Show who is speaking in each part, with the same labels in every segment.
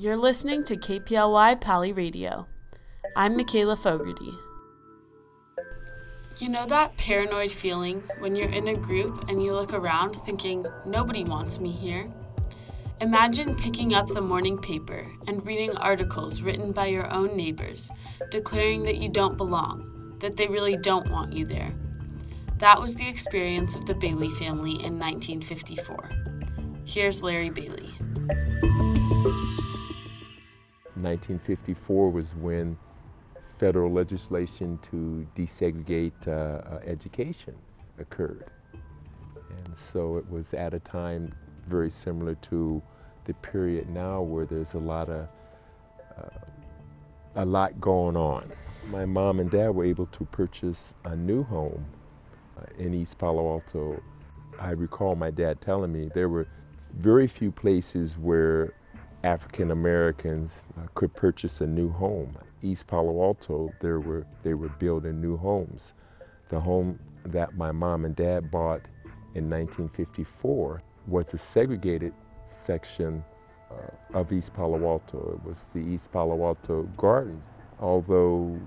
Speaker 1: You're listening to KPLY Paly Radio. I'm Michaela Fogarty. You know that paranoid feeling when you're in a group and you look around thinking, nobody wants me here? Imagine picking up the morning paper and reading articles written by your own neighbors declaring that you don't belong, that they really don't want you there. That was the experience of the Bailey family in 1954. Here's Larry Bailey.
Speaker 2: 1954 was when federal legislation to desegregate uh, uh, education occurred. And so it was at a time very similar to the period now where there's a lot of uh, a lot going on. My mom and dad were able to purchase a new home uh, in East Palo Alto. I recall my dad telling me there were very few places where African Americans uh, could purchase a new home. East Palo Alto, there were they were building new homes. The home that my mom and dad bought in 1954 was a segregated section uh, of East Palo Alto. It was the East Palo Alto Gardens. Although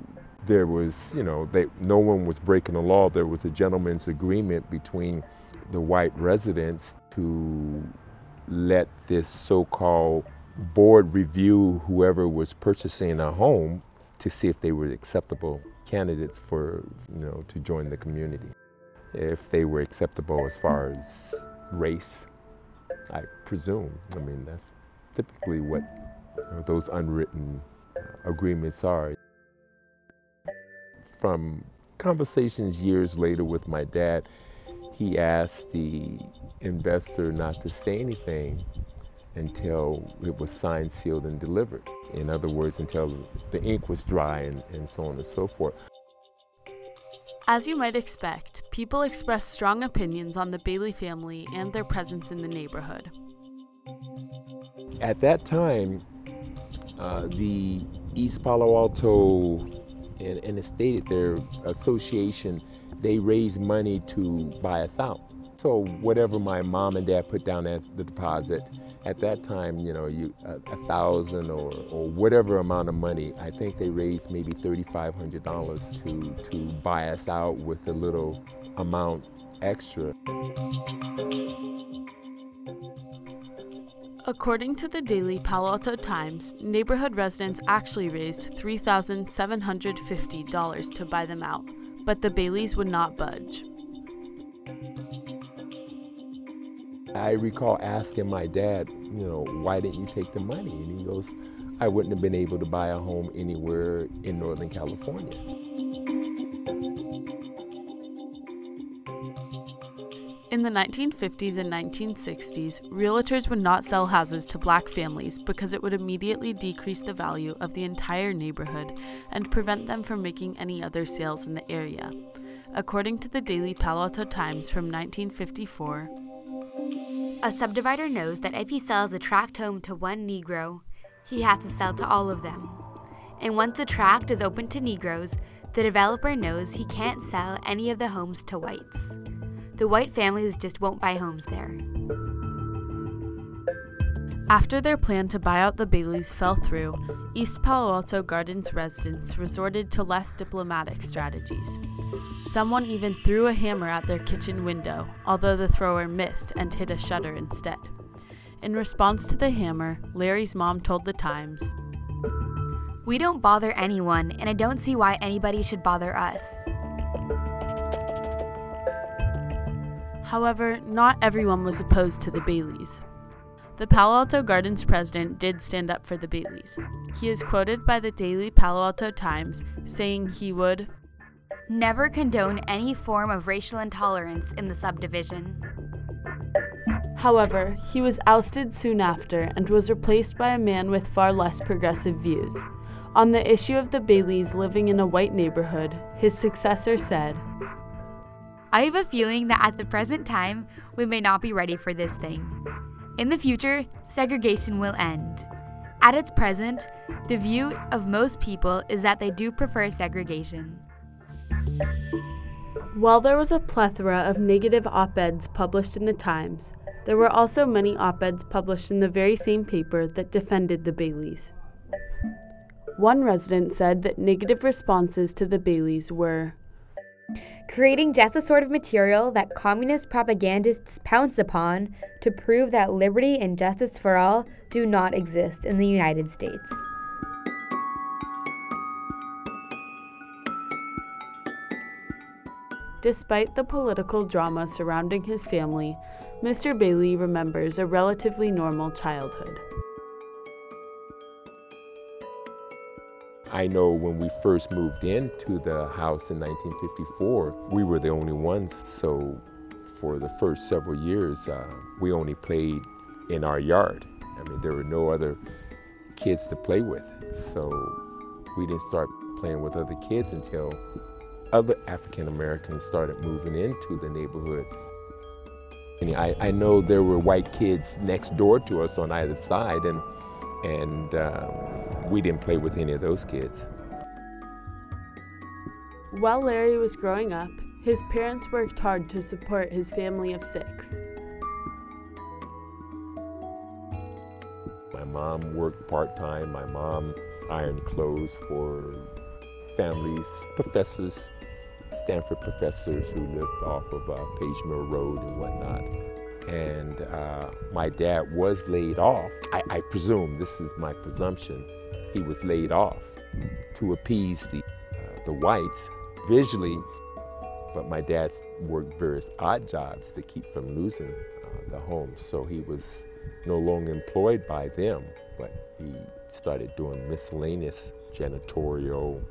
Speaker 2: there was, you know, they, no one was breaking the law, there was a gentleman's agreement between the white residents to let this so called board review whoever was purchasing a home to see if they were acceptable candidates for, you know, to join the community. If they were acceptable as far as race, I presume. I mean, that's typically what you know, those unwritten uh, agreements are. From conversations years later with my dad, he asked the investor not to say anything until it was signed, sealed, and delivered. In other words, until the ink was dry and, and so on and so forth.
Speaker 1: As you might expect, people expressed strong opinions on the Bailey family and their presence in the neighborhood.
Speaker 2: At that time, uh, the East Palo Alto and, and the state, their association, they raised money to buy us out. So whatever my mom and dad put down as the deposit, at that time, you know, you a, a thousand or, or whatever amount of money, I think they raised maybe thirty-five hundred dollars to to buy us out with a little amount extra.
Speaker 1: According to the Daily Palo Alto Times, neighborhood residents actually raised $3,750 to buy them out, but the Baileys would not budge.
Speaker 2: I recall asking my dad, you know, why didn't you take the money? And he goes, I wouldn't have been able to buy a home anywhere in Northern California.
Speaker 1: In the 1950s and 1960s, realtors would not sell houses to black families because it would immediately decrease the value of the entire neighborhood and prevent them from making any other sales in the area. According to the Daily Palo Alto Times from 1954,
Speaker 3: a subdivider knows that if he sells a tract home to one Negro, he has to sell to all of them. And once a tract is open to Negroes, the developer knows he can't sell any of the homes to whites. The white families just won't buy homes there.
Speaker 1: After their plan to buy out the Baileys fell through, East Palo Alto Gardens residents resorted to less diplomatic strategies. Someone even threw a hammer at their kitchen window, although the thrower missed and hit a shutter instead. In response to the hammer, Larry's mom told the Times
Speaker 3: We don't bother anyone, and I don't see why anybody should bother us.
Speaker 1: However, not everyone was opposed to the Baileys. The Palo Alto Gardens president did stand up for the Baileys. He is quoted by the Daily Palo Alto Times saying he would
Speaker 3: never condone any form of racial intolerance in the subdivision.
Speaker 1: However, he was ousted soon after and was replaced by a man with far less progressive views. On the issue of the Baileys living in a white neighborhood, his successor said,
Speaker 3: I have a feeling that at the present time, we may not be ready for this thing. In the future, segregation will end. At its present, the view of most people is that they do prefer segregation.
Speaker 1: While there was a plethora of negative op eds published in the Times, There were also many op eds published in the very same paper that defended the Baileys. One resident said that negative responses to the Baileys were
Speaker 3: creating just the sort of material that communist propagandists pounce upon to prove that liberty and justice for all do not exist in the United States.
Speaker 1: Despite the political drama surrounding his family, Mr. Bailey remembers a relatively normal childhood.
Speaker 2: I know when we first moved into the house in 1954, we were the only ones. So for the first several years, uh, we only played in our yard. I mean, there were no other kids to play with. So we didn't start playing with other kids until other African Americans started moving into the neighborhood. I, I know there were white kids next door to us on either side, and, and um, we didn't play with any of those kids.
Speaker 1: While Larry was growing up, his parents worked hard to support his family of six.
Speaker 2: My mom worked part time. My mom ironed clothes for families, professors Stanford professors who lived off of uh, Page Mill Road and whatnot. And uh, my dad was laid off. I, I, presume, this is my presumption, he was laid off to appease the, uh, the whites visually. But my dad worked various odd jobs to keep from losing uh, the home. So he was no longer employed by them, but he started doing miscellaneous janitorial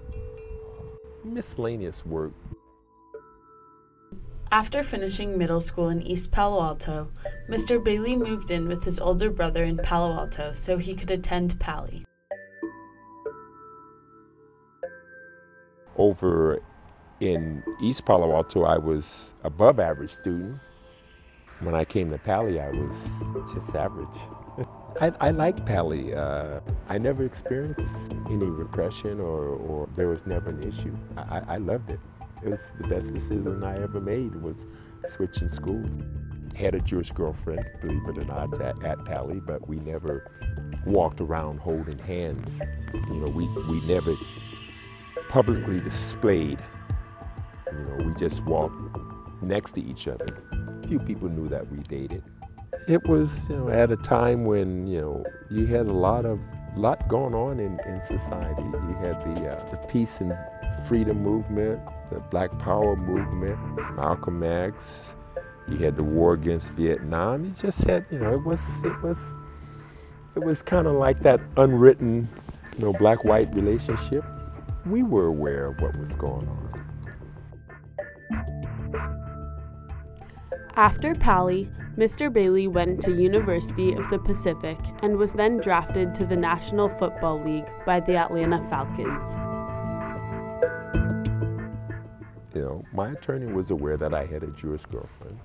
Speaker 2: miscellaneous work.
Speaker 1: After finishing middle school in East Palo Alto, Mr. Bailey moved in with his older brother in Palo Alto so he could attend Paly.
Speaker 2: Over in East Palo Alto, I was above average student. When I came to Paly, I was just average. I, I like Paly. Uh, I never experienced any repression or, or there was never an issue. I, I loved it. It was the best decision I ever made was switching schools. Had a Jewish girlfriend, believe it or not, at, at Paly, but we never walked around holding hands. You know, we, we never publicly displayed. You know, we just walked next to each other. Few people knew that we dated it was you know, at a time when you know you had a lot of lot going on in, in society. You had the uh, the peace and freedom movement, the Black Power movement, Malcolm X. You had the war against Vietnam. You just had you know it was it was it was kind of like that unwritten you know black-white relationship. We were aware of what was going on.
Speaker 1: After Paly, Mr. Bailey went to University of the Pacific and was then drafted to the National Football League by the Atlanta Falcons.
Speaker 2: You know, my attorney was aware that I had a Jewish girlfriend.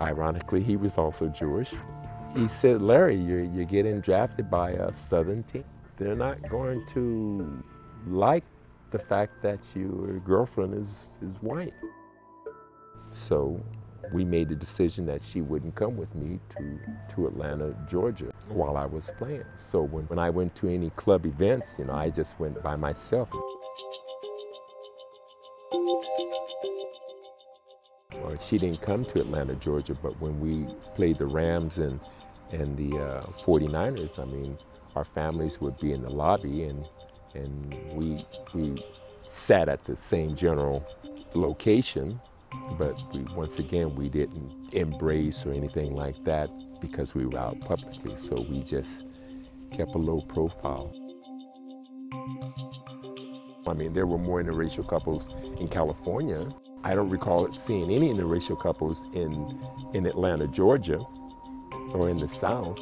Speaker 2: Ironically, he was also Jewish. He said, Larry, you're, you're getting drafted by a Southern team. They're not going to like the fact that your girlfriend is, is white. So we made the decision that she wouldn't come with me to, to Atlanta, Georgia while I was playing. So when, when I went to any club events, you know, I just went by myself. Well, she didn't come to Atlanta, Georgia, but when we played the Rams and, and the uh, 49ers, I mean, our families would be in the lobby and, and we, we sat at the same general location but we, once again, we didn't embrace or anything like that because we were out publicly. So we just kept a low profile. I mean, there were more interracial couples in California. I don't recall seeing any interracial couples in, in Atlanta, Georgia, or in the South.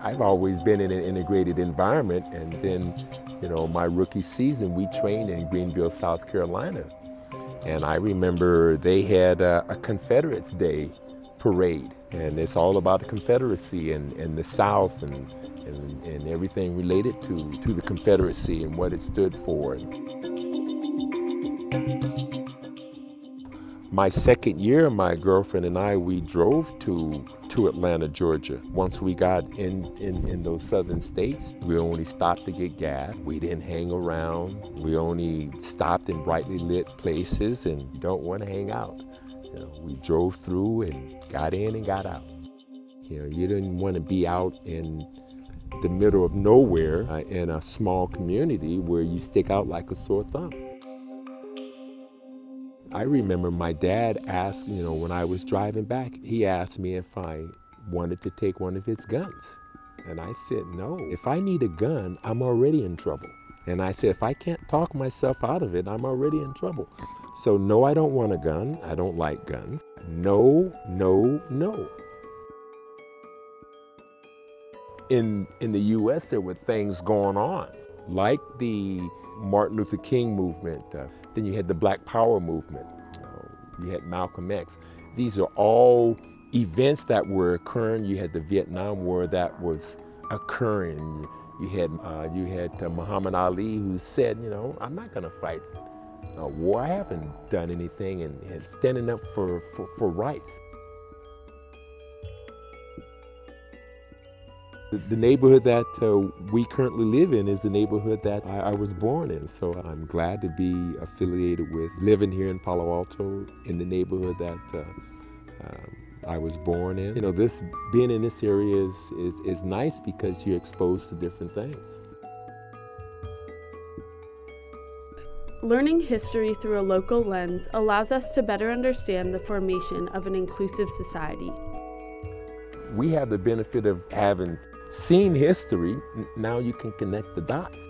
Speaker 2: I've always been in an integrated environment, and then, you know, my rookie season, we trained in Greenville, South Carolina. And I remember they had a, a Confederates Day parade, and it's all about the Confederacy and, and the South and, and, and everything related to, to the Confederacy and what it stood for. My second year, my girlfriend and I, we drove to to Atlanta, Georgia. Once we got in, in, in those southern states, we only stopped to get gas. We didn't hang around. We only stopped in brightly lit places and don't want to hang out. You know, we drove through and got in and got out. You know, you didn't want to be out in the middle of nowhere uh, in a small community where you stick out like a sore thumb. I remember my dad asked, you know, when I was driving back, he asked me if I wanted to take one of his guns. And I said, no. If I need a gun, I'm already in trouble. And I said, if I can't talk myself out of it, I'm already in trouble. So, no, I don't want a gun. I don't like guns. No, no, no. In, in the US, there were things going on, like the Martin Luther King movement. Uh, then you had the Black Power movement. You, had Malcolm X. These are all events that were occurring. You had the Vietnam War that was occurring. You had uh, you had uh, Muhammad Ali who said, you know, I'm not going to fight a war. I haven't done anything, and, and standing up for, for, for rights. The neighborhood that uh, we currently live in is the neighborhood that I, I, was born in. So I'm glad to be affiliated with living here in Palo Alto in the neighborhood that uh, um, I was born in. You know, this being in this area is, is, is nice because you're exposed to different things.
Speaker 1: Learning history through a local lens allows us to better understand the formation of an inclusive society.
Speaker 2: We have the benefit of having seen history, now you can connect the dots.